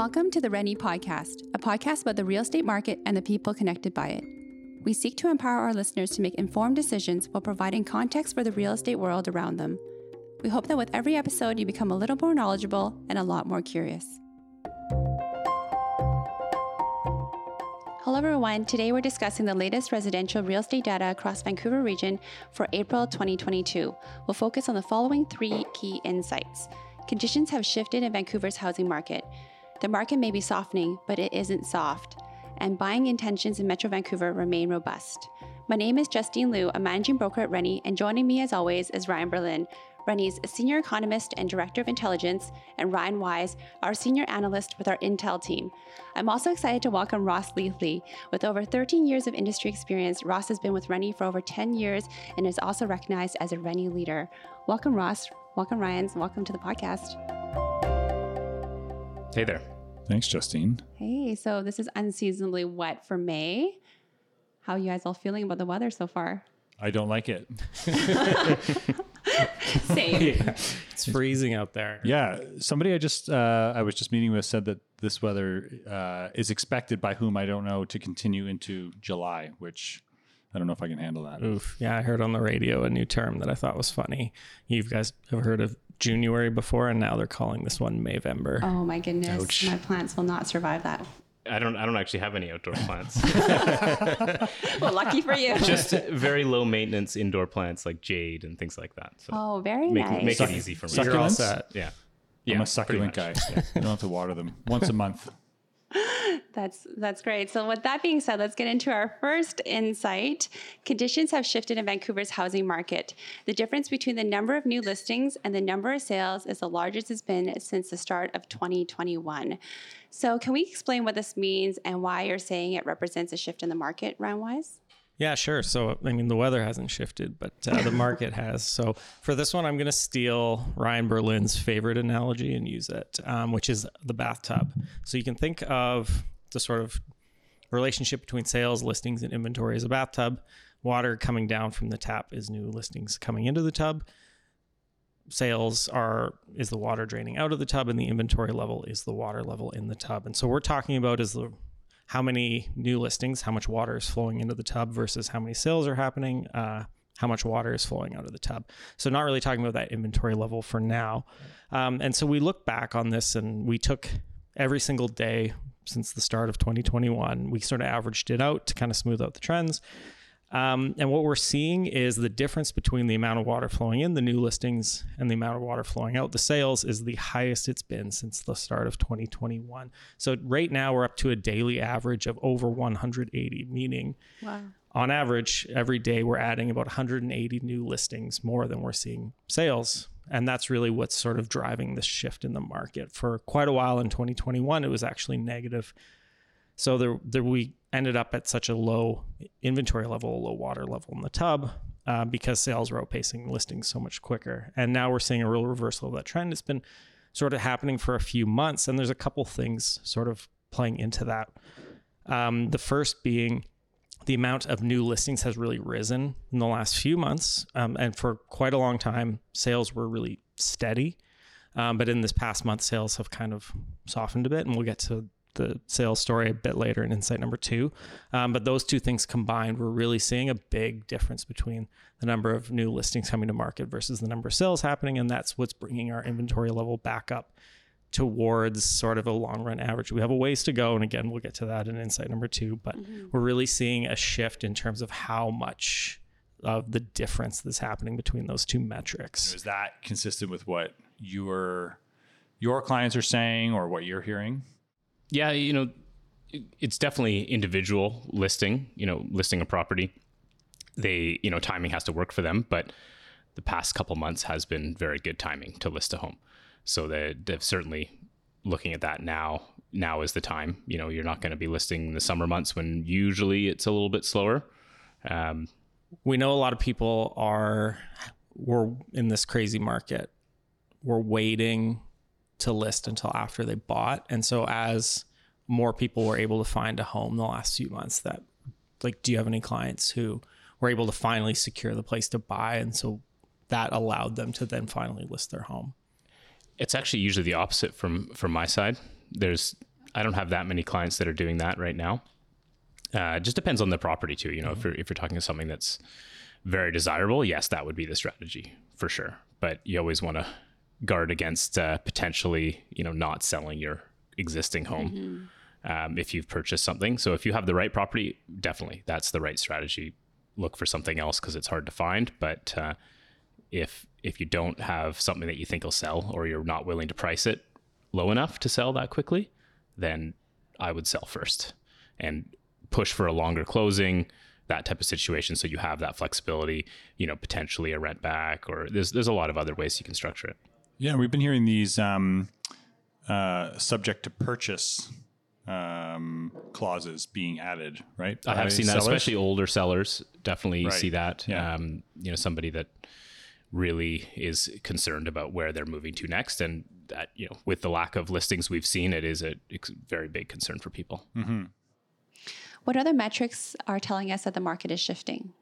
Welcome to the Rennie Podcast, a podcast about the real estate market and the people connected by it. We seek to empower our listeners to make informed decisions while providing context for the real estate world around them. We hope that with every episode, you become a little more knowledgeable and a lot more curious. Hello, everyone. Today we're discussing the latest residential real estate data across Vancouver region for April 2022. We'll focus on the following three key insights. Conditions have shifted in Vancouver's housing market. The market may be softening, but it isn't soft, and buying intentions in Metro Vancouver remain robust. My name is Justine Liu, a managing broker at Rennie, and joining me as always is Ryan Berlin, Rennie's senior economist and director of intelligence, and Ryan Wyse, our senior analyst with our Intel team. I'm also excited to welcome Ross Leathley. With over 13 years of industry experience, Ross has been with Rennie for over 10 years and is also recognized as a Rennie leader. Welcome, Ross. Welcome, Ryan. Welcome to the podcast. Hey there. Thanks, Justine. Hey, so this is unseasonably wet for May. How are you guys all feeling about the weather so far? I don't like it. Same. It's freezing out there. Yeah, somebody I just uh, I was just meeting with said that this weather uh, is expected by whom I don't know to continue into July, which I don't know if I can handle that. Oof. Yeah, I heard on the radio a new term that I thought was funny. You guys have heard of January before, and now they're calling this one Mayvember. Oh my goodness, Ouch. my plants will not survive that. I don't I don't actually have any outdoor plants. Well, lucky for you. Just very low maintenance indoor plants like jade and things like that. So oh, very make, nice. make it easy for me. Suck- You're all Succulents? set. Yeah. I'm a succulent guy. pretty You don't have to water them once a month. That's that's great. So with that being said, let's get into our first insight. Conditions have shifted in Vancouver's housing market. The difference between the number of new listings and the number of sales is the largest it's been since the start of 2021. So can we explain what this means and why you're saying it represents a shift in the market, Ryan Wyse? Yeah, sure. So, I mean, the weather hasn't shifted, but uh, the market has. So, for this one, I'm going to steal Ryan Berlin's favorite analogy and use it, um, which is the bathtub. So, you can think of the sort of relationship between sales, listings, and inventory as a bathtub. Water coming down from the tap is new listings coming into the tub. Sales are is the water draining out of the tub, and the inventory level is the water level in the tub. And so, we're talking about is the how many new listings, how much water is flowing into the tub versus how many sales are happening, uh, how much water is flowing out of the tub. So, not really talking about that inventory level for now. Um, and so, we look back on this and we took every single day since the start of 2021, we sort of averaged it out to kind of smooth out the trends. Um, and what we're seeing is the difference between the amount of water flowing in, the new listings, and the amount of water flowing out, the sales, is the highest it's been since the start of 2021. So right now we're up to a daily average of over 180, meaning Wow. on average, every day we're adding about 180 new listings more than we're seeing sales. And that's really what's sort of driving this shift in the market. For quite a while in 2021, it was actually negative. So there, there we ended up at such a low inventory level, a low water level in the tub uh, because sales were outpacing listings so much quicker. And now we're seeing a real reversal of that trend. It's been sort of happening for a few months, and there's a couple things sort of playing into that. Um, the first being the amount of new listings has really risen in the last few months. Um, and for quite a long time, sales were really steady. Um, but in this past month, sales have kind of softened a bit. And we'll get to the sales story a bit later in insight number two. Um, but those two things combined, we're really seeing a big difference between the number of new listings coming to market versus the number of sales happening. And that's what's bringing our inventory level back up towards sort of a long run average. We have a ways to go. And again, we'll get to that in insight number two. But we're really seeing a shift in terms of how much of the difference that's happening between those two metrics. Is that consistent with what your your clients are saying or what you're hearing? Yeah, you know, it's definitely individual listing, you know, listing a property. They, you know, timing has to work for them, but the past couple months has been very good timing to list a home. So they, they're certainly looking at that now. Now is the time. You know, you're not going to be listing in the summer months when usually it's a little bit slower. Um, we know a lot of people are we're in this crazy market we're waiting to list until after they bought and so as more people were able to find a home the last few months that like do you have any clients who were able to finally secure the place to buy and so that allowed them to then finally list their home It's actually usually the opposite from from my side. There's I don't have that many clients that are doing that right now. Uh, it just depends on the property too. You know, if you're if you're talking to something that's very desirable, yes, that would be the strategy for sure. But you always want to guard against uh, potentially, you know, not selling your existing home um, if you've purchased something. So if you have the right property, definitely that's the right strategy. Look for something else because it's hard to find. But uh, if if you don't have something that you think will sell, or you're not willing to price it low enough to sell that quickly, then I would sell first and push for a longer closing that type of situation so you have that flexibility you know potentially a rent back or there's there's a lot of other ways you can structure it Yeah, we've been hearing these um, uh, subject to purchase um, clauses being added, right? I have by seen that, especially older sellers. Definitely Right. see that. Yeah. Um, you know, somebody that really is concerned about where they're moving to next, and that you know, with the lack of listings we've seen, it is a very big concern for people. What other metrics are telling us that the market is shifting?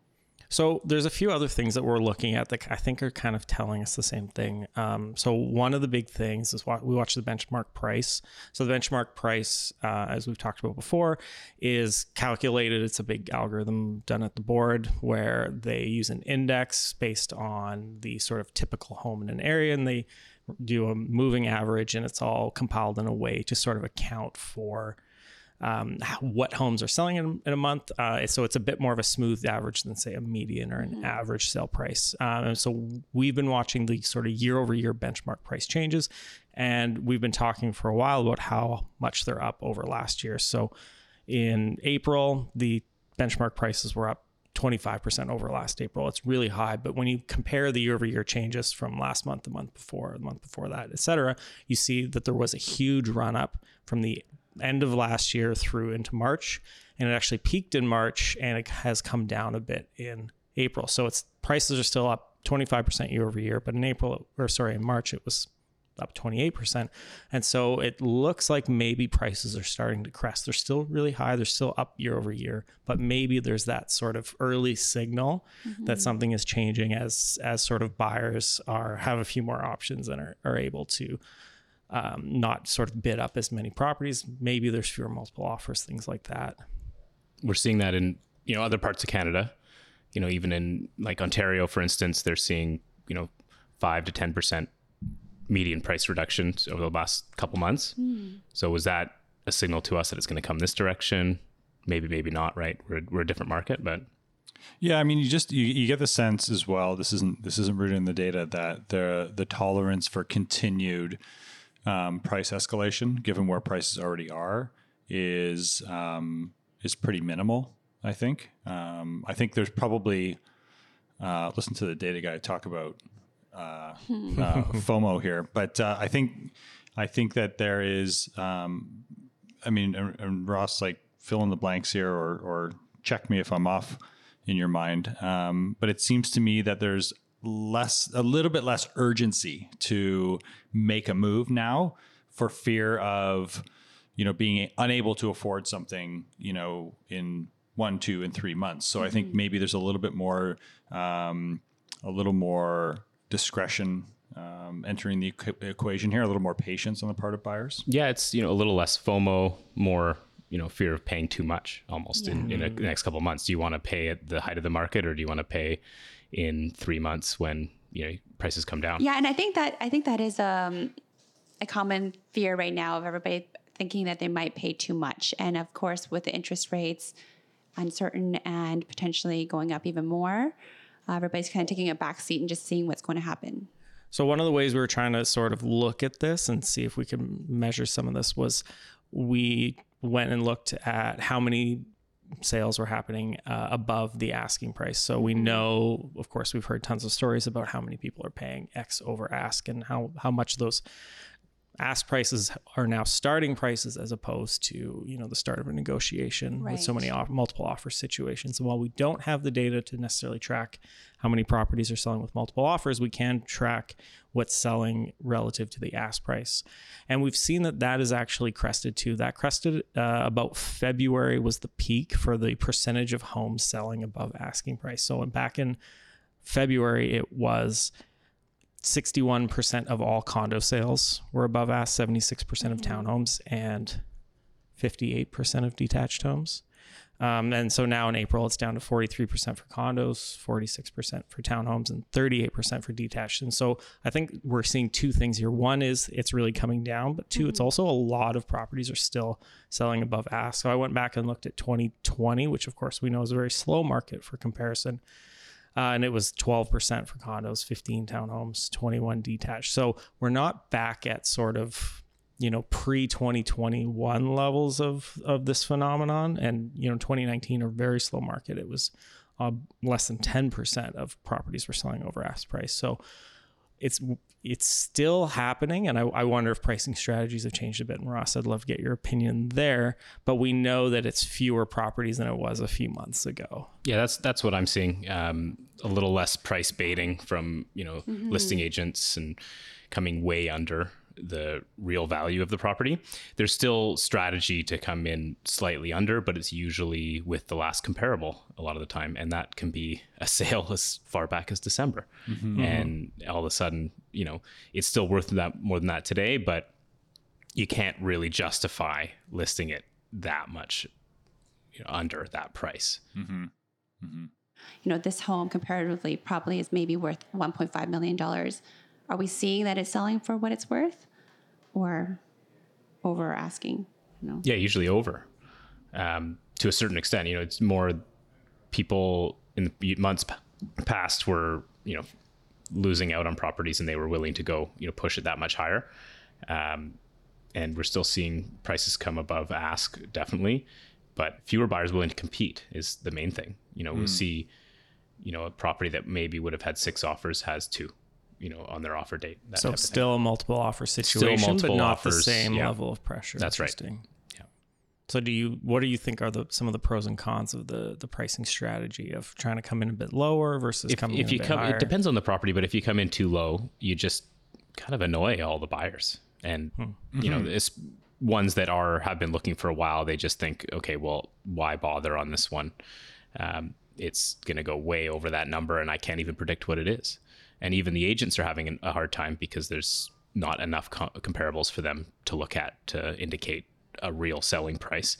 So there's a few other things that we're looking at that I think are kind of telling us the same thing. Um, so one of the big things is we watch the benchmark price. So the benchmark price, uh, as we've talked about before, is calculated. It's a big algorithm done at the board where they use an index based on the sort of typical home in an area, and they do a moving average, and it's all compiled in a way to sort of account for um, what homes are selling in, in a month. Uh, so it's a bit more of a smooth average than, say, a median or an average sale price. Um, and so we've been watching the sort of year over year benchmark price changes. And we've been talking for a while about how much they're up over last year. So in April, the benchmark prices were up 25% over last April. It's really high. But when you compare the year over year changes from last month, the month before, the month before that, et cetera, you see that there was a huge run up from the end of last year through into March. And it actually peaked in March and it has come down a bit in April. So its prices are still up 25% year over year. But in April, or sorry, in March, it was up 28%. And so it looks like maybe prices are starting to crest. They're still really high, they're still up year over year, but maybe there's that sort of early signal mm-hmm. that something is changing as as sort of buyers are have a few more options and are, are able to um, not sort of bid up as many properties. Maybe there's fewer multiple offers, things like that. We're seeing that in you know other parts of Canada. You know, even in like Ontario, for instance, they're seeing you know five to ten percent median price reductions over the last couple months. So was that a signal to us that it's going to come this direction? Maybe, maybe not. Right? We're we're a different market, but Yeah, I mean, you just you, you get the sense as well. This isn't this isn't rooted in the data that the the tolerance for continued um, price escalation, given where prices already are, is um, is pretty minimal. I think. Um, I think there's probably uh, listen to the data guy talk about uh, uh, FOMO here, but uh, I think I think that there is. Um, I mean, and, and Ross, like fill in the blanks here, or or check me if I'm off in your mind. Um, but it seems to me that there's less, a little bit less urgency to make a move now for fear of, you know, being unable to afford something, you know, in one, two, and three months. So I think maybe there's a little bit more, um, a little more discretion um, entering the equ- equation here, a little more patience on the part of buyers. yeah, it's you know a little less FOMO, more you know fear of paying too much almost in, in a, the next couple of months. Do you want to pay at the height of the market, or do you want to pay in three months when you know prices come down? Yeah, and I think that I think that is um, a common fear right now of everybody thinking that they might pay too much, and of course, with the interest rates uncertain and potentially going up even more, uh, everybody's kind of taking a back seat and just seeing what's going to happen. So one of the ways we were trying to sort of look at this and see if we could measure some of this was we went and looked at how many sales were happening uh, above the asking price. So we know, of course, we've heard tons of stories about how many people are paying X over ask and how how much those ask prices are now starting prices as opposed to you know the start of a negotiation with so many off- multiple offer situations. And while we don't have the data to necessarily track how many properties are selling with multiple offers we can track what's selling relative to the ask price. And we've seen that that is actually crested too. That crested uh, about february was the peak for the percentage of homes selling above asking price. So back in february it was 61% of all condo sales were above ask, 76% of townhomes, and 58% of detached homes. Um, and so now in April, it's down to 43% for condos, 46% for townhomes, and 38% for detached. And so I think we're seeing two things here. One is it's really coming down, but 2 it's also a lot of properties are still selling above ask. So I went back and looked at 2020, which of course we know is a very slow market for comparison. Uh, and it was 12% for condos, 15 townhomes, 21 detached. So we're not back at sort of you know pre 2021 levels of of this phenomenon. And you know 2019 a very slow market. It was uh, less than 10% of properties were selling over ask price. So it's it's still happening and I, I wonder if pricing strategies have changed a bit and ross i'd love to get your opinion there but we know that it's fewer properties than it was a few months ago Yeah, that's that's what I'm seeing. Um, a little less price baiting from you know listing agents and coming way under the real value of the property. There's still strategy to come in slightly under, but it's usually with the last comparable a lot of the time, and that can be a sale as far back as December. And all of a sudden, you know, it's still worth that more than that today, but you can't really justify listing it that much you know, under that price. You know, this home comparatively probably is maybe worth 1.5 million dollars. Are we seeing that it's selling for what it's worth, or over asking? You know, Yeah, usually over. Um, to a certain extent, you know, it's more people in the months past were, you know, losing out on properties and they were willing to go, you know, push it that much higher. Um, and we're still seeing prices come above ask, definitely, but fewer buyers willing to compete is the main thing. You know, we'll see, you know, a property that maybe would have had six offers has two, you know, on their offer date. That so type of thing. still a multiple offer situation multiple but not offers, the same yeah. level of pressure That's right. Interesting. Yeah. So do you what do you think are the some of the pros and cons of the the pricing strategy of trying to come in a bit lower versus if, coming if in you a bit come higher? it depends on the property but if you come in too low you just kind of annoy all the buyers and Hmm. you know it's ones that are have been looking for a while they just think okay well why bother on this one um, it's going to go way over that number and i can't even predict what it is and even the agents are having an- a hard time because there's not enough co- comparables for them to look at to indicate a real selling price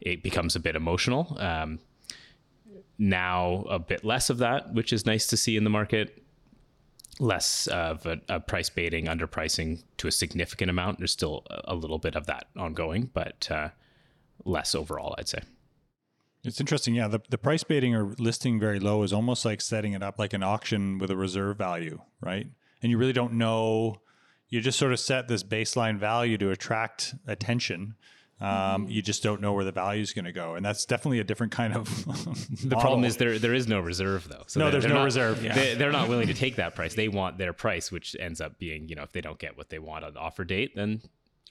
it becomes a bit emotional um, now a bit less of that, which is nice to see in the market. Less of a, a price baiting, underpricing to a significant amount. There's still a, little bit of that ongoing, but uh, less overall, I'd say. It's interesting. Yeah. The, the price baiting or listing very low is almost like setting it up like an auction with a reserve value, right? And you really don't know. You just sort of set this baseline value to attract attention. Um, You just don't know where the value is going to go. And that's definitely a different kind of. The problem is there there is no reserve though. So No, they're- there's they're no not- reserve. Yeah. They, they're not willing to take that price. They want their price, which ends up being you know if they don't get what they want on the offer date, then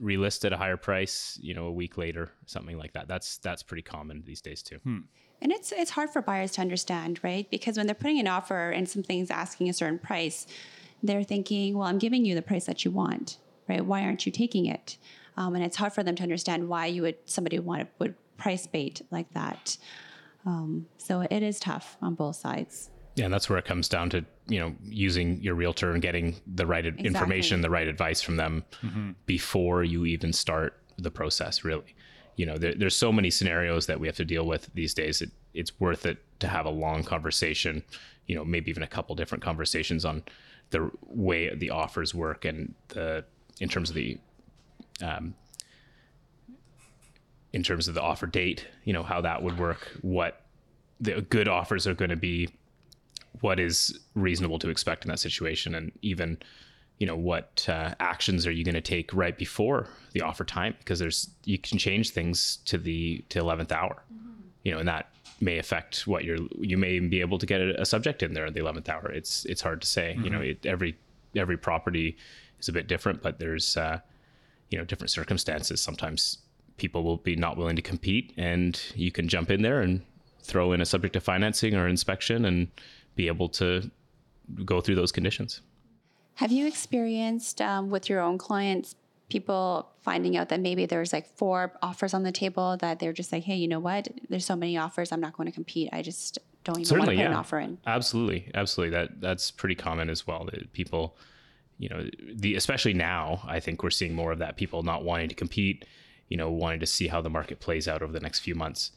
relist at a higher price. You know, a week later, something like that. That's that's pretty common these days too. And it's it's hard for buyers to understand, right? Because when they're putting an offer and something's asking a certain price, they're thinking, "Well, I'm giving you the price that you want, right? Why aren't you taking it?" Um, and it's hard for them to understand why you would somebody want would price bait like that. Um, so it is tough on both sides. Yeah, and that's where it comes down to you know using your realtor and getting the right information, the right advice from them before you even start the process. Really, you know, there, there's so many scenarios that we have to deal with these days. It, it's worth it to have a long conversation. You know, maybe even a couple different conversations on the way the offers work and the in terms of the um, in terms of the offer date. You know how that would work. What the good offers are going to be what is reasonable to expect in that situation and even you know what uh, actions are you going to take right before the offer time because there's you can change things to the to 11th hour you know and that may affect what you're you may even be able to get a, subject in there at the 11th hour it's it's hard to say you know it, every every property is a bit different but there's uh you know different circumstances sometimes people will be not willing to compete and you can jump in there and throw in a subject of financing or inspection and be able to go through those conditions Have you experienced um, with your own clients people finding out that maybe there's like four offers on the table that they're just like, hey, you know what? There's so many offers, I'm not going to compete. I just don't even certainly want to put yeah an offer in. absolutely absolutely that that's pretty common as well that people you know the especially now i think we're seeing more of that people not wanting to compete you know, wanting to see how the market plays out over the next few months.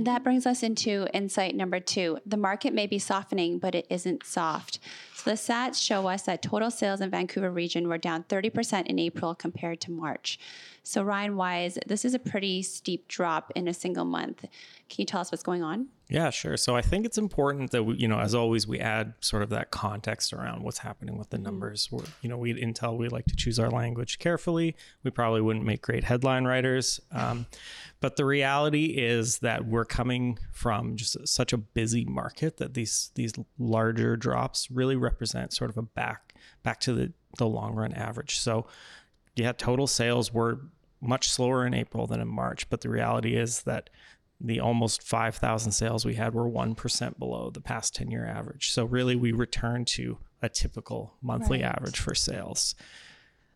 And that brings us into insight number two. The market may be softening, but it isn't soft. So the stats show us that total sales in Vancouver region were down 30% in April compared to March. So Ryan Wyse, this is a pretty steep drop in a single month. Can you tell us what's going on? Yeah, sure. So I think it's important that we, you know, as always, we add sort of that context around what's happening with the mm-hmm. numbers. We're, you know, we at Intel we like to choose our language carefully. We probably wouldn't make great headline writers, um, but the reality is that we're coming from just such a busy market that these these larger drops really represent sort of a back back to the the long run average. So yeah, total sales were much slower in April than in March, but the reality is that the almost 5,000 sales we had were 1% below the past 10 year average. So, really, we returned to a typical monthly right. average for sales.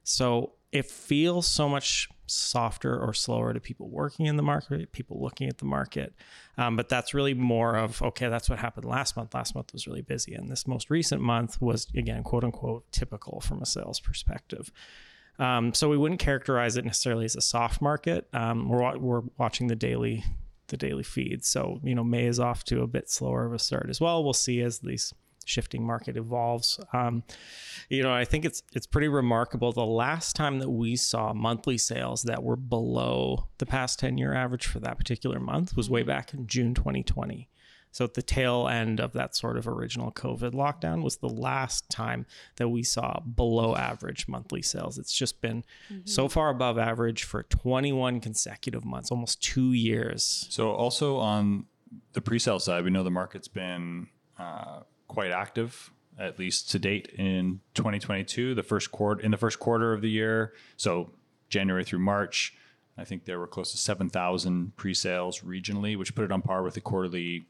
So, it feels so much softer or slower to people working in the market, people looking at the market. Um, but that's really more of, okay, that's what happened last month. Last month was really busy. And this most recent month was, again, quote unquote, typical from a sales perspective. Um, so we wouldn't characterize it necessarily as a soft market. Um, we're, we're watching the daily the daily feed. So you know May is off to a bit slower of a start as well. We'll see as these shifting market evolves. Um, you know, I think it's it's pretty remarkable. The last time that we saw monthly sales that were below the past ten year average for that particular month was way mm-hmm. back in June 2020. So at the tail end of that sort of original COVID lockdown was the last time that we saw below average monthly sales. It's just been mm-hmm. so far above average for 21 consecutive months, almost two years. So also on the pre-sale side, we know the market's been uh, quite active at least to date in 2022 the first quarter in the first quarter of the year so january through march i think there were close to 7000 pre-sales regionally which put it on par with the quarterly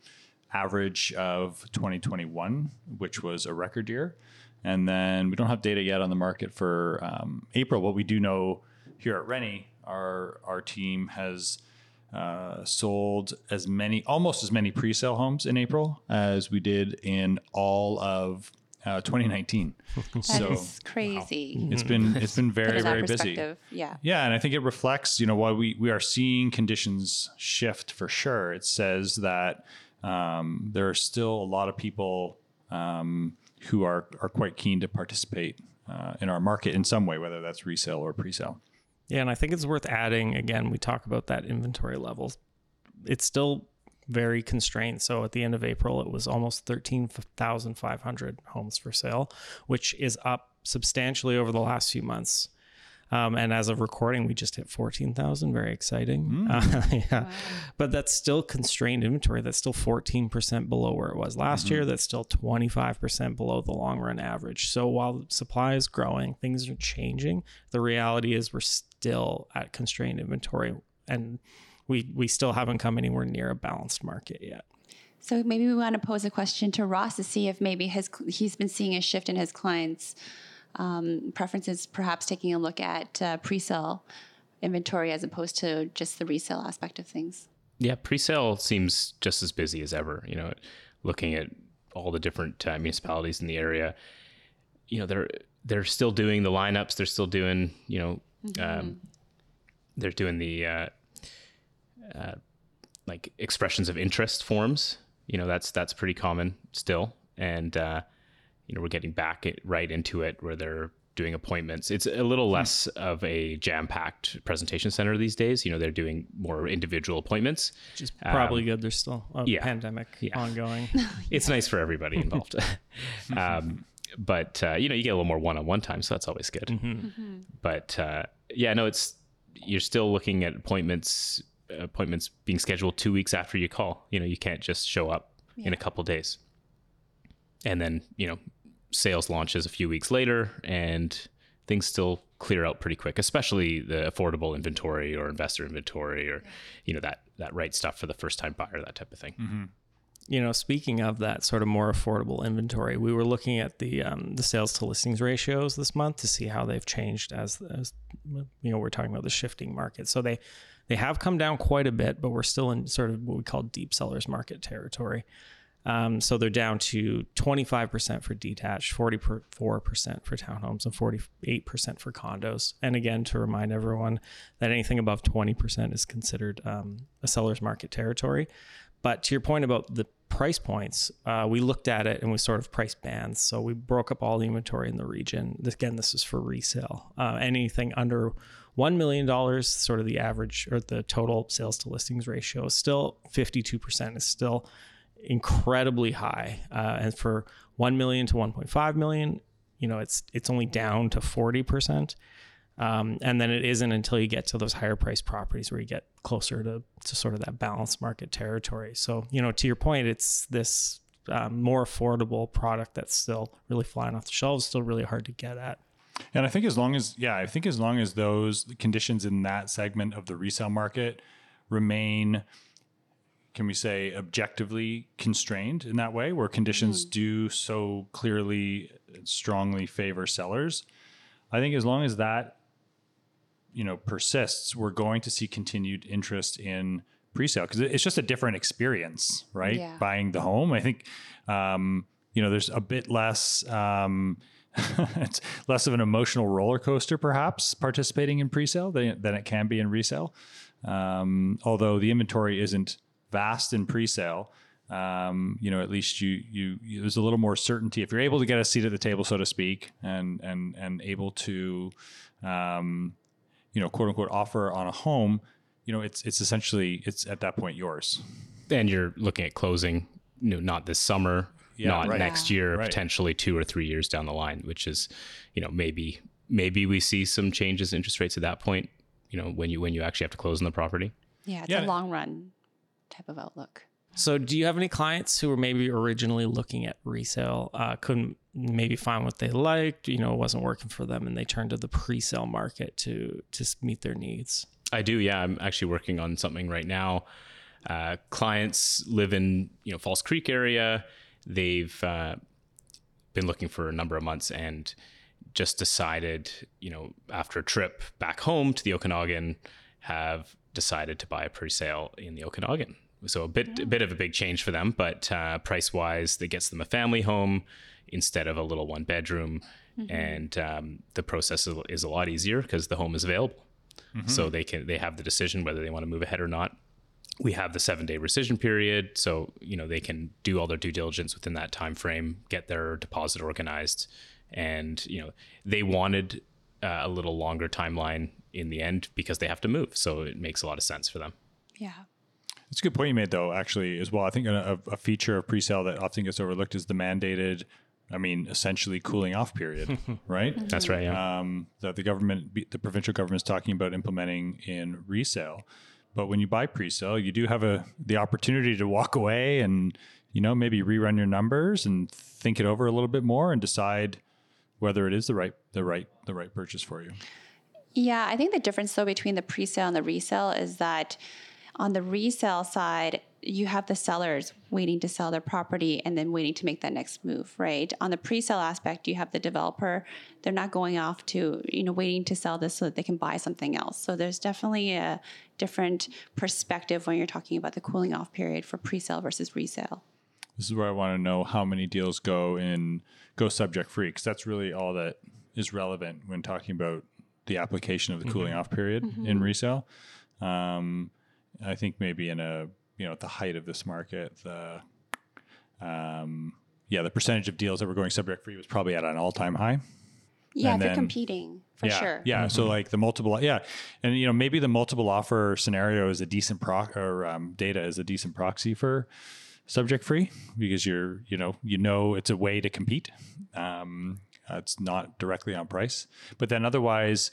average of 2021, which was a record year. And then we don't have data yet on the market for um, April. What we do know here at Rennie, our our team has uh, sold as many, almost as many pre-sale homes in April as we did in all of uh, 2019. That so, is crazy. Wow. It's been it's been very very busy. Yeah. Yeah, and I think it reflects, you know, why we we are seeing conditions shift for sure. It says that um, there are still a lot of people um, who are are quite keen to participate uh, in our market in some way, whether that's resale or pre-sale. Yeah, and I think it's worth adding. Again, we talk about that inventory levels. It's still very constrained. So at the end of April, it was almost 13,500 homes for sale, which is up substantially over the last few months. Um, and as of recording, we just hit 14,000. Very exciting. Mm. Uh, yeah. Wow. But that's still constrained inventory. That's still 14% below where it was last mm-hmm. year. That's still 25% below the long run average. So while supply is growing, things are changing. The reality is we're still at constrained inventory and we, we still haven't come anywhere near a balanced market yet. So maybe we want to pose a question to Ross to see if maybe his he's been seeing a shift in his clients' um, preferences, perhaps taking a look at uh, pre-sale inventory as opposed to just the resale aspect of things. Yeah, pre-sale seems just as busy as ever. You know, looking at all the different uh, municipalities in the area, you know, they're they're still doing the lineups. They're still doing, you know, mm-hmm. um, they're doing the uh, uh, like expressions of interest forms. You know, that's that's pretty common still, and uh, you know we're getting back right into it where they're doing appointments. It's a little hmm. less of a jam-packed presentation center these days. You know, they're doing more individual appointments. Which is probably um, good. There's still a yeah, pandemic yeah. ongoing. it's nice for everybody involved. um, but uh, you know, you get a little more one-on-one time, so that's always good. Mm-hmm. Mm-hmm. But uh, yeah, no, it's you're still looking at appointments appointments being scheduled two weeks after you call. You know, you can't just show up yeah. in a couple days. And then, you know, sales launches a few weeks later and things still clear out pretty quick, especially the affordable inventory or investor inventory or, you know, that, that right stuff for the first time buyer, that type of thing. Mm-hmm. You know, speaking of that sort of more affordable inventory, we were looking at the um, the sales to listings ratios this month to see how they've changed as, as you know we're talking about the shifting market. So they they have come down quite a bit, but we're still in sort of what we call deep sellers market territory. Um, so they're down to 25% for detached, 44% for townhomes, and 48% for condos. And again, to remind everyone that anything above 20% is considered um, a seller's market territory. But to your point about the price points, uh, we looked at it and we sort of price bands. So we broke up all the inventory in the region. Again, this is for resale. Uh, anything under $1 million, sort of the average or the total sales to listings ratio, is still 52% is still incredibly high. Uh, and for 1 million to 1.5 million, you know, it's it's only down to 40%. Um, and then it isn't until you get to those higher priced properties where you get closer to, to sort of that balanced market territory. So, you know, to your point, it's this um, more affordable product that's still really flying off the shelves, still really hard to get at. And I think as long as, yeah, I think as long as those conditions in that segment of the resale market remain, can we say, objectively constrained in that way, where conditions mm. do so clearly, strongly favor sellers. I think as long as that you know persists, we're going to see continued interest in pre-sale because it's just a different experience, right? Yeah. Buying the home. I think um, you know there's a bit less. Um, it's less of an emotional roller coaster, perhaps, participating in pre-sale than, than it can be in resale. Um, although the inventory isn't vast in pre-sale, um, you know, at least you, you, you, there's a little more certainty if you're able to get a seat at the table, so to speak, and and and able to, um, you know, quote unquote offer on a home, you know, it's it's essentially it's at that point yours. And you're looking at closing, you know, not this summer, yeah, not right. next year, right. potentially two or three years down the line, which is, you know, maybe maybe we see some changes in interest rates at that point. You know, when you when you actually have to close on the property. Yeah, it's yeah. a long run type of outlook. So, do you have any clients who were maybe originally looking at resale, uh, couldn't maybe find what they liked, you know, it wasn't working for them, and they turned to the pre-sale market to to meet their needs? I do. Yeah, I'm actually working on something right now. Uh, clients live in you know False Creek area. They've uh, been looking for a number of months and just decided, you know, after a trip back home to the Okanagan, have decided to buy a pre-sale in the Okanagan so a bit a bit of a big change for them, but uh, price wise, it gets them a family home instead of a little one bedroom, mm-hmm. and um, the process is a lot easier because the home is available. Mm-hmm. So they can they have the decision whether they want to move ahead or not. We have the seven day rescission period, so you know they can do all their due diligence within that time frame, get their deposit organized, and you know they wanted uh, a little longer timeline in the end because they have to move, so it makes a lot of sense for them. Yeah. It's a good point you made, though, actually, as well. I think a, a feature of pre-sale that often gets overlooked is the mandated, I mean, essentially cooling off period, right? That's right. Yeah. Um, that the government, the provincial government is talking about implementing in resale. But when you buy pre-sale, you do have a the opportunity to walk away and you know maybe rerun your numbers and think it over a little bit more and decide whether it is the right the right the right purchase for you. Yeah, I think the difference though between the pre-sale and the resale is that on the resale side, you have the sellers waiting to sell their property and then waiting to make that next move, right? On the pre-sale aspect, you have the developer. They're not going off to, you know, waiting to sell this so that they can buy something else. So there's definitely a different perspective when you're talking about the cooling off period for pre-sale versus resale. This is where I want to know how many deals go in go subject free because that's really all that is relevant when talking about the application of the mm-hmm. cooling off period mm-hmm. in resale. Um, I think maybe in a you know at the height of this market, the um, yeah, the percentage of deals that were going subject free was probably at an all time high. Yeah, and they're then, competing for yeah, sure. Yeah, mm-hmm. so like the multiple, yeah, and you know maybe the multiple offer scenario is a decent proc or um, data is a decent proxy for subject free because you're you know you know it's a way to compete. Um, it's not directly on price, but then otherwise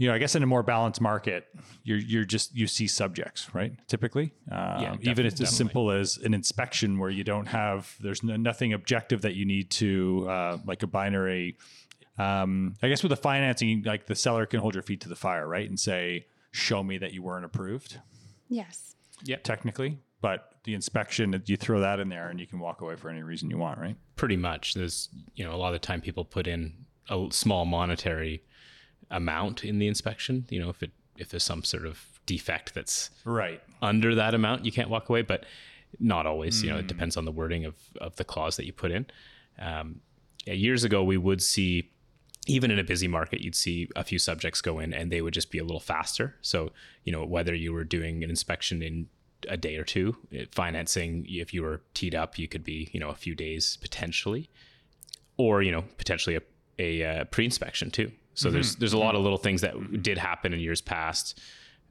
you know, I guess in a more balanced market, you're you're just you see subjects, right? Typically, um, yeah, even if it's as simple as an inspection where you don't have there's no, nothing objective that you need to uh, like a binary. Um, I guess with the financing, like the seller can hold your feet to the fire, right, and say, "Show me that you weren't approved." Yes. Yeah. Technically, but the inspection, you throw that in there, and you can walk away for any reason you want, right? Pretty much. There's you know a lot of the time people put in a small monetary amount in the inspection. You know, if it if there's some sort of defect that's right under that amount, you can't walk away. But Not always, you know, it depends on the wording of, of the clause that you put in. Um, yeah, years ago, we would see, even in a busy market, you'd see a few subjects go in and they would just be a little faster. So, you know, whether you were doing an inspection in a day or two, it- financing, if you were teed up, you could be, you know, a few days potentially, or, you know, potentially a, a, uh pre-inspection too. So there's, there's a lot of little things that did happen in years past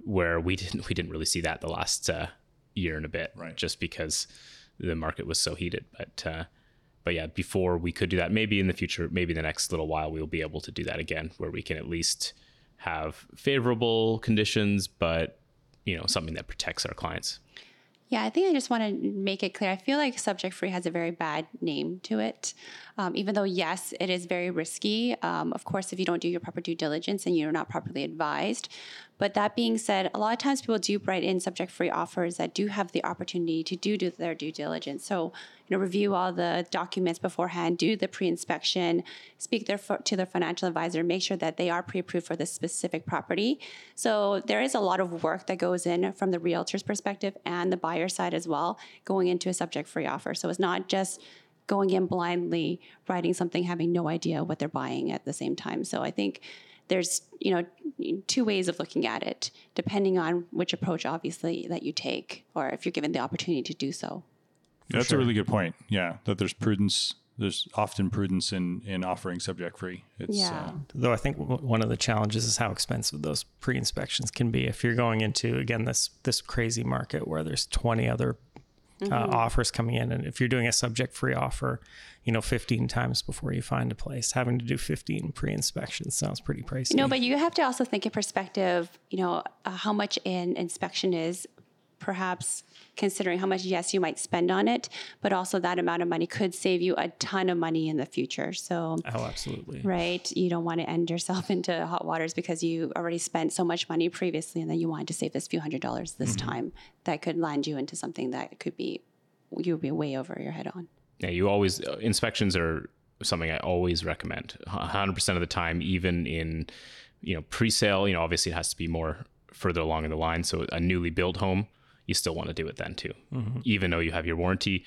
where we didn't, we didn't really see that the last uh, year and a bit, Right. just because the market was so heated. But, uh, but yeah, before we could do that, maybe in the future, maybe the next little while, we'll be able to do that again, where we can at least have favorable conditions, but you know something that protects our clients. Yeah, I think I just want to make it clear. I feel like subject free has a very bad name to it. Um, even though, yes, it is very risky. Um, of course, if you don't do your proper due diligence and you're not properly advised. But that being said, a lot of times people do write in subject free offers that do have the opportunity to do, do their due diligence. So, you know, review all the documents beforehand, do the pre inspection, speak their, to their financial advisor, make sure that they are pre approved for this specific property. So, there is a lot of work that goes in from the realtor's perspective and the buyer side as well, going into a subject free offer. So, it's not just going in blindly, writing something, having no idea what they're buying at the same time. So, I think there's you know two ways of looking at it depending on which approach obviously that you take or if you're given the opportunity to do so That's a really good point. Yeah, that there's prudence. There's often prudence in in offering subject free. It's, yeah uh, Though I think w- one of the challenges is how expensive those pre-inspections can be. If you're going into again this this crazy market where there's 20 other uh, offers coming in, and if you're doing a subject-free offer, you know, 15 times before you find a place, having to do 15 pre-inspections sounds pretty pricey. no but you have to also think in perspective you know uh, how much an inspection is perhaps considering how much yes you might spend on it but also that amount of money could save you a ton of money in the future so oh, absolutely. right you don't want to end yourself into hot waters because you already spent so much money previously and then you wanted to save this few hundred dollars this time that could land you into something that could be you would be way over your head on Yeah, you always uh, inspections are something I always recommend. 100% of the time, even in you know pre-sale, you know obviously it has to be more further along in the line. So a newly built home, you still want to do it then too, even though you have your warranty.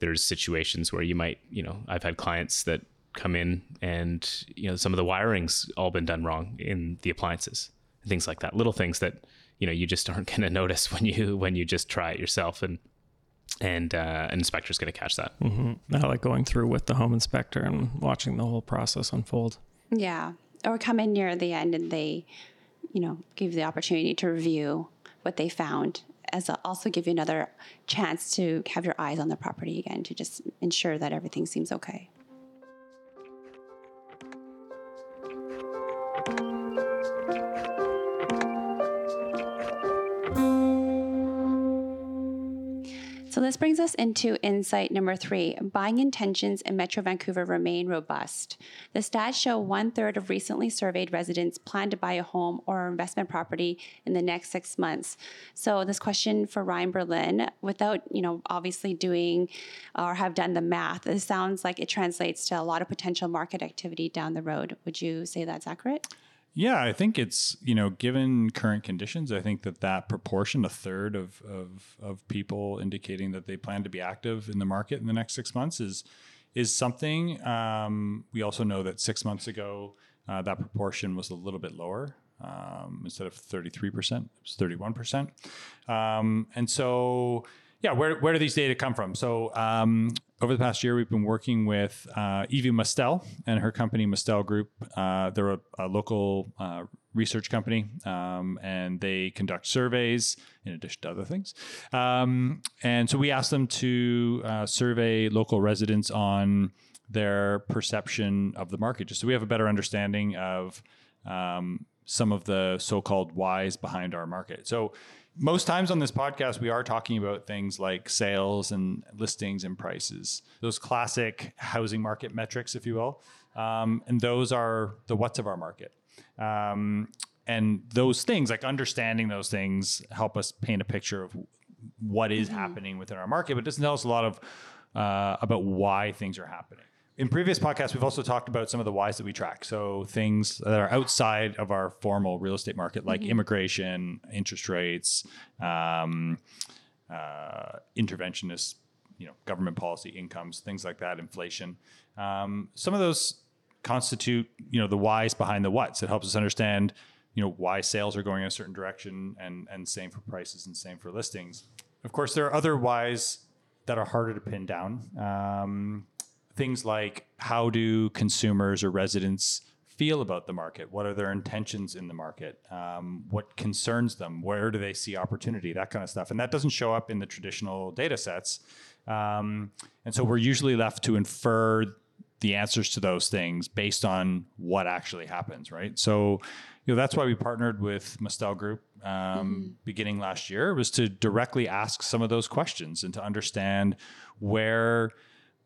There's situations where you might, you know, I've had clients that come in and you know some of the wiring's all been done wrong in the appliances, and things like that. Little things that you know you just aren't going to notice when you when you just try it yourself and and uh, an inspector's going to catch that. I like going through with the home inspector and watching the whole process unfold. Yeah. Or come in near the end and they, you know, give you the opportunity to review what they found, as also give you another chance to have your eyes on the property again to just ensure that everything seems okay. So this brings us into insight number three. Buying intentions in Metro Vancouver remain robust. The stats show one third of recently surveyed residents plan to buy a home or investment property in the next six months. So this question for Ryan Berlin, without you know obviously doing or have done the math, this sounds like it translates to a lot of potential market activity down the road. Would you say that's accurate? Yeah, I think it's you know given current conditions, I think that that proportion, a third of of of people indicating that they plan to be active in the market in the next six months, is is something. Um, we also know that six months ago, uh, that proportion was a little bit lower. Um, instead of thirty three percent, it was thirty one percent, Um, and so yeah, where, where do these data come from? So um, over the past year, we've been working with uh, Evi Mustel and her company Mustel Group. Uh, they're a, a local uh, research company, um, and they conduct surveys in addition to other things. Um, and so we asked them to uh, survey local residents on their perception of the market, just so we have a better understanding of um, some of the so-called whys behind our market. So most times on this podcast, we are talking about things like sales and listings and prices, those classic housing market metrics, if you will. Um, and those are the what's of our market. Um, and those things, like understanding those things, help us paint a picture of what is happening within our market, but doesn't tell us a lot of uh, about why things are happening. In previous podcasts, we've also talked about some of the whys that we track. So things that are outside of our formal real estate market, like immigration, interest rates, um, uh, interventionist, you know, government policy incomes, things like that, inflation. Um, some of those constitute, you know, the whys behind the whats. It helps us understand, you know, why sales are going in a certain direction, and and same for prices and same for listings. Of course, there are other whys that are harder to pin down. Um, things like how do consumers or residents feel about the market? What are their intentions in the market? Um, what concerns them? Where do they see opportunity? That kind of stuff. And that doesn't show up in the traditional data sets. Um, and so we're usually left to infer the answers to those things based on what actually happens, right? So, you know, that's why we partnered with Mustel Group um, mm-hmm. beginning last year was to directly ask some of those questions and to understand where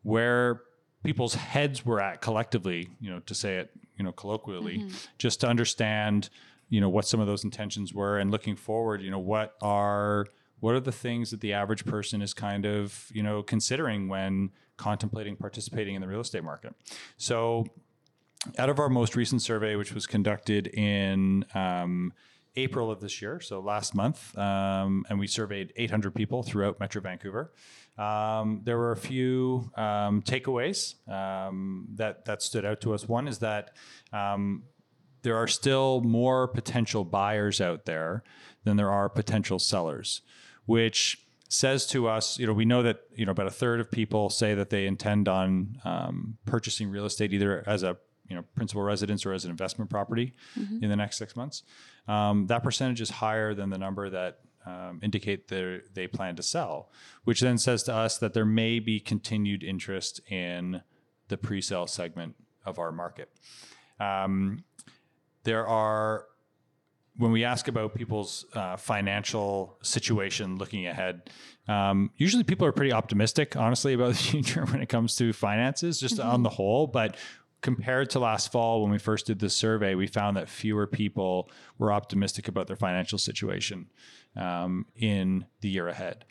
where people's heads were at collectively, you know, to say it, you know, colloquially, mm-hmm. just to understand, you know, what some of those intentions were and looking forward, you know, what are what are the things that the average person is kind of, you know, considering when contemplating participating in the real estate market. So out of our most recent survey, which was conducted in um, April of this year, so last month, um, and we surveyed 800 people throughout Metro Vancouver. Um, there were a few um, takeaways um, that that stood out to us. One is that um, there are still more potential buyers out there than there are potential sellers, which says to us, you know, we know that you know about a third of people say that they intend on um, purchasing real estate either as a you know principal residence or as an investment property mm-hmm. in the next six months. Um, that percentage is higher than the number that um, indicate they plan to sell, which then says to us that there may be continued interest in the pre-sale segment of our market. Um, there are when we ask about people's uh, financial situation looking ahead, um, usually people are pretty optimistic, honestly, about the future when it comes to finances, just mm-hmm. on the whole. But compared to last fall when we first did this survey, we found that fewer people were optimistic about their financial situation um, in the year ahead.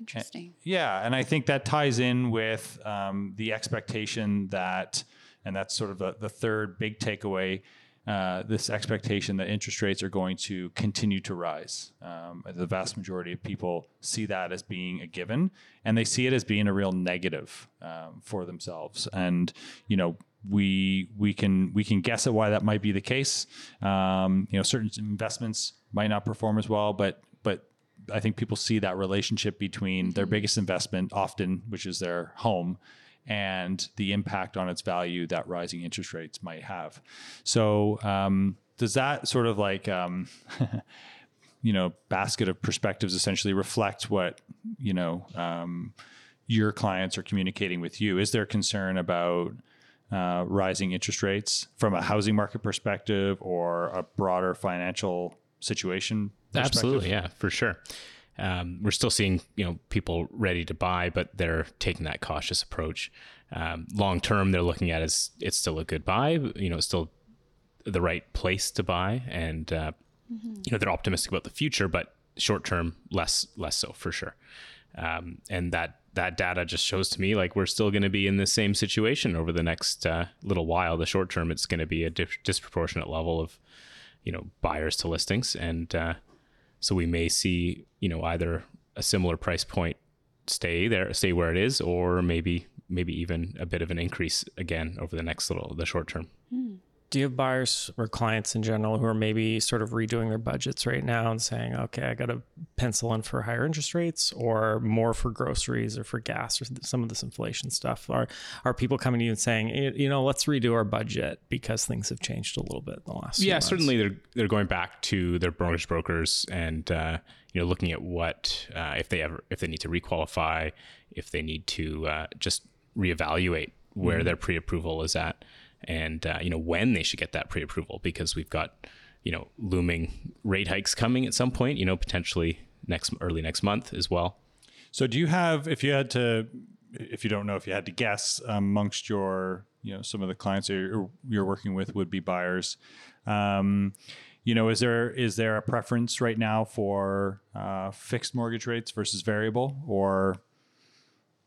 Interesting. And, yeah, and I think that ties in with um, the expectation that, and that's sort of the, the third big takeaway. Uh, this expectation that interest rates are going to continue to rise. Um, the vast majority of people see that as being a given, and they see it as being a real negative um, for themselves. And you know, we we can we can guess at why that might be the case. Um, you know, certain investments might not perform as well, but but I think people see that relationship between their mm-hmm. biggest investment, often which is their home, and the impact on its value that rising interest rates might have. So um, does that sort of like um, you know basket of perspectives essentially reflect what you know um, your clients are communicating with you? Is there concern about uh, rising interest rates from a housing market perspective or a broader financial situation? Absolutely, yeah, for sure. Um, we're still seeing you know people ready to buy, but they're taking that cautious approach. Um, long term, they're looking at as it's still a good buy. You know, it's still the right place to buy, and uh, mm-hmm. you know they're optimistic about the future, but short term, less less so for sure. Um, and that that data just shows to me like we're still going to be in the same situation over the next uh, little while. The short term, it's going to be a di- disproportionate level of, you know, buyers to listings, and uh, so we may see, you know, either a similar price point stay there, stay where it is, or maybe maybe even a bit of an increase again over the next little the short term. Do you have buyers or clients in general who are maybe sort of redoing their budgets right now and saying, okay, I got to pencil in for higher interest rates or more for groceries or for gas or some of this inflation stuff? Are are people coming to you and saying, you know, let's redo our budget because things have changed a little bit in the last? Yeah, certainly they're they're going back to their mortgage brokers and uh, you know looking at what uh, if they ever if they need to requalify, if they need to uh, just reevaluate where mm-hmm. their pre-approval is at and uh, you know when they should get that pre-approval because we've got you know looming rate hikes coming at some point you know potentially next early next month as well. So do you have if you had to if you don't know if you had to guess amongst your you know some of the clients you're, you're working with would be buyers um, you know is there is there a preference right now for uh, fixed mortgage rates versus variable or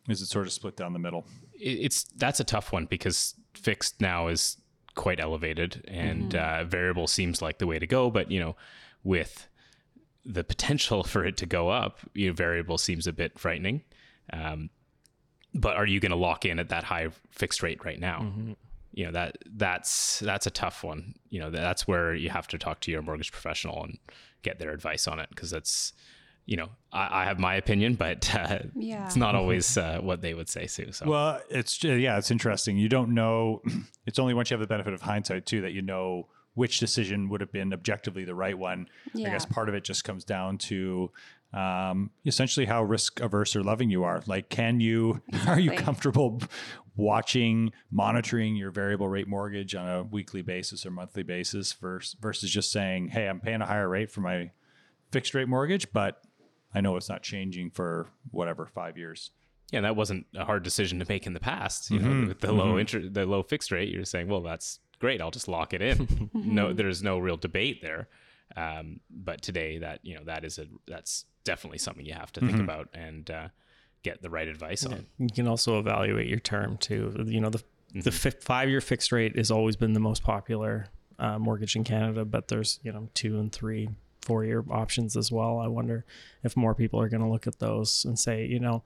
is it sort of split down the middle? It's that's a tough one because fixed now is quite elevated and mm-hmm. uh, variable seems like the way to go but you know with the potential for it to go up, you know, variable seems a bit frightening. Um, but are you going to lock in at that high fixed rate right now? Mm-hmm. You know that that's that's a tough one. You know that's where you have to talk to your mortgage professional and get their advice on it because that's you know I, I, have my opinion, but uh, yeah. it's not always uh, what they would say, Sue. So well, it's yeah, it's interesting. You don't know. It's only once you have the benefit of hindsight too that you know which decision would have been objectively the right one. Yeah. I guess part of it just comes down to um, essentially how risk averse or loving you are. Like, can you, exactly. are you comfortable watching, monitoring your variable rate mortgage on a weekly basis or monthly basis versus, versus just saying, hey, I'm paying a higher rate for my fixed rate mortgage, but I know it's not changing for whatever, five years. Yeah, that wasn't a hard decision to make in the past. You mm-hmm. know, with the mm-hmm. low interest, the low fixed rate, you're saying, well, that's great. I'll just lock it in. no, there's no real debate there. Um, but today, that you know, that is a that's definitely something you have to think mm-hmm. about and uh, get the right advice yeah. on. You can also evaluate your term too. You know, the mm-hmm. the five year fixed rate has always been the most popular uh, mortgage in Canada, but there's you know two and three, four year options as well. I wonder if more people are going to look at those and say, you know,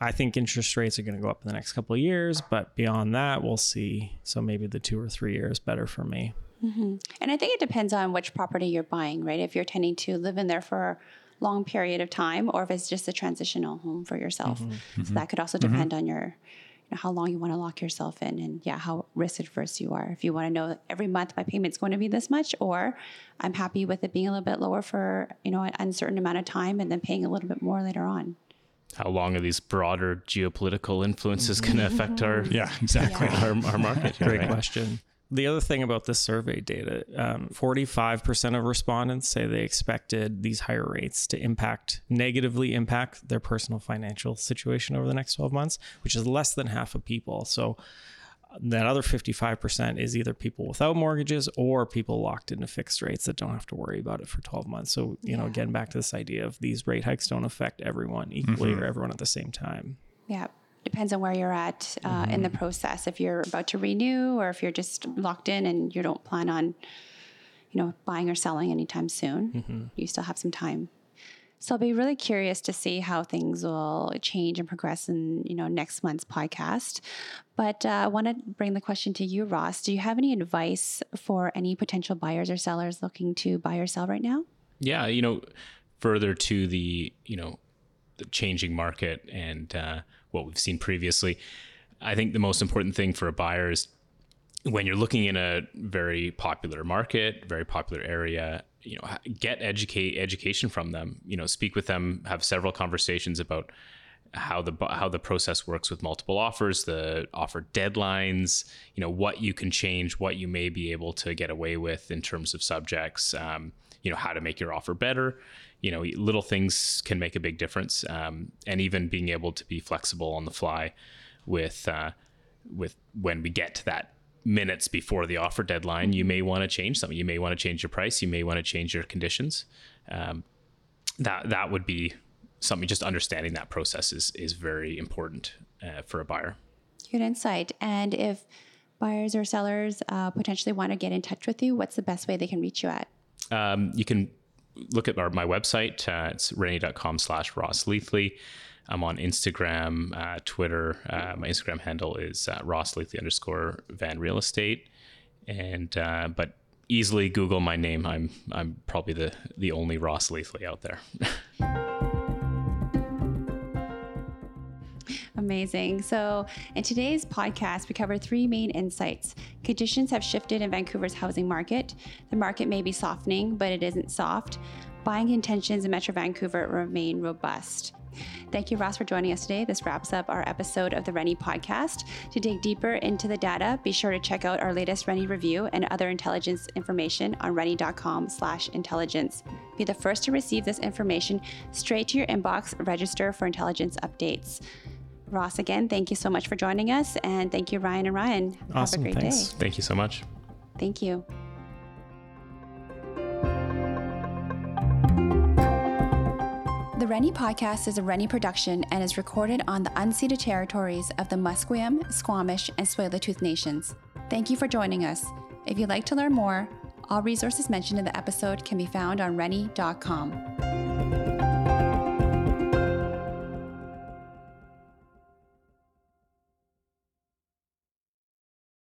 I think interest rates are going to go up in the next couple of years, but beyond that, we'll see. So maybe the two or three years better for me. Mm-hmm. And I think it depends on which property you're buying, right? If you're tending to live in there for a long period of time, or if it's just a transitional home for yourself. Mm-hmm. So mm-hmm. that could also mm-hmm. depend on your, you know, how long you want to lock yourself in, and yeah, how risk adverse you are. If you want to know every month my payment's going to be this much, or I'm happy with it being a little bit lower for you know an uncertain amount of time, and then paying a little bit more later on how long are these broader geopolitical influences going to mm-hmm. affect our yeah exactly yeah. Our, our market great right? question the other thing about this survey data um, 45% of respondents say they expected these higher rates to impact negatively impact their personal financial situation over the next 12 months which is less than half of people so that other 55% is either people without mortgages or people locked into fixed rates that don't have to worry about it for 12 months. So, you yeah. know, getting back to this idea of these rate hikes don't affect everyone equally mm-hmm. or everyone at the same time. Yeah. Depends on where you're at uh, mm-hmm. in the process. If you're about to renew or if you're just locked in and you don't plan on, you know, buying or selling anytime soon, mm-hmm. you still have some time. So I'll be really curious to see how things will change and progress in you know next month's podcast. But uh, I want to bring the question to you, Ross. Do you have any advice for any potential buyers or sellers looking to buy or sell right now? Yeah, you know, further to the you know the changing market and uh, what we've seen previously, I think the most important thing for a buyer is when you're looking in a very popular market, very popular area, you know get educate education from them you know speak with them have several conversations about how the how the process works with multiple offers the offer deadlines you know what you can change what you may be able to get away with in terms of subjects um, you know how to make your offer better you know little things can make a big difference um, and even being able to be flexible on the fly with uh, with when we get to that minutes before the offer deadline, you may want to change something. You may want to change your price. You may want to change your conditions. Um, that that would be something. Just understanding that process is is very important uh, for a buyer. Good insight. And if buyers or sellers uh, potentially want to get in touch with you, what's the best way they can reach you at? Um, you can look at our, my website. Uh, it's rennie.com slash Ross Leathley. I'm on Instagram, uh, Twitter. Uh, my Instagram handle is uh, Ross Leathley underscore Van Real Estate, and uh, but easily Google my name. I'm I'm probably the the only Ross Leathley out there. Amazing. So, in today's podcast, we cover three main insights. Conditions have shifted in Vancouver's housing market. The market may be softening, but it isn't soft. Buying intentions in Metro Vancouver remain robust. Thank you, Ross, for joining us today. This wraps up our episode of the Rennie podcast. To dig deeper into the data, be sure to check out our latest Rennie review and other intelligence information on rennie.com slash intelligence. Be the first to receive this information straight to your inbox. Register for intelligence updates. Ross, again, thank you so much for joining us. And thank you, Ryan and Ryan. Awesome. Have a great Thanks. day. Thank you so much. Thank you. The Rennie podcast is a Rennie production and is recorded on the unceded territories of the Musqueam, Squamish, and Tsleil-Waututh nations. Thank you for joining us. If you'd like to learn more, All resources mentioned in the episode can be found on rennie.com.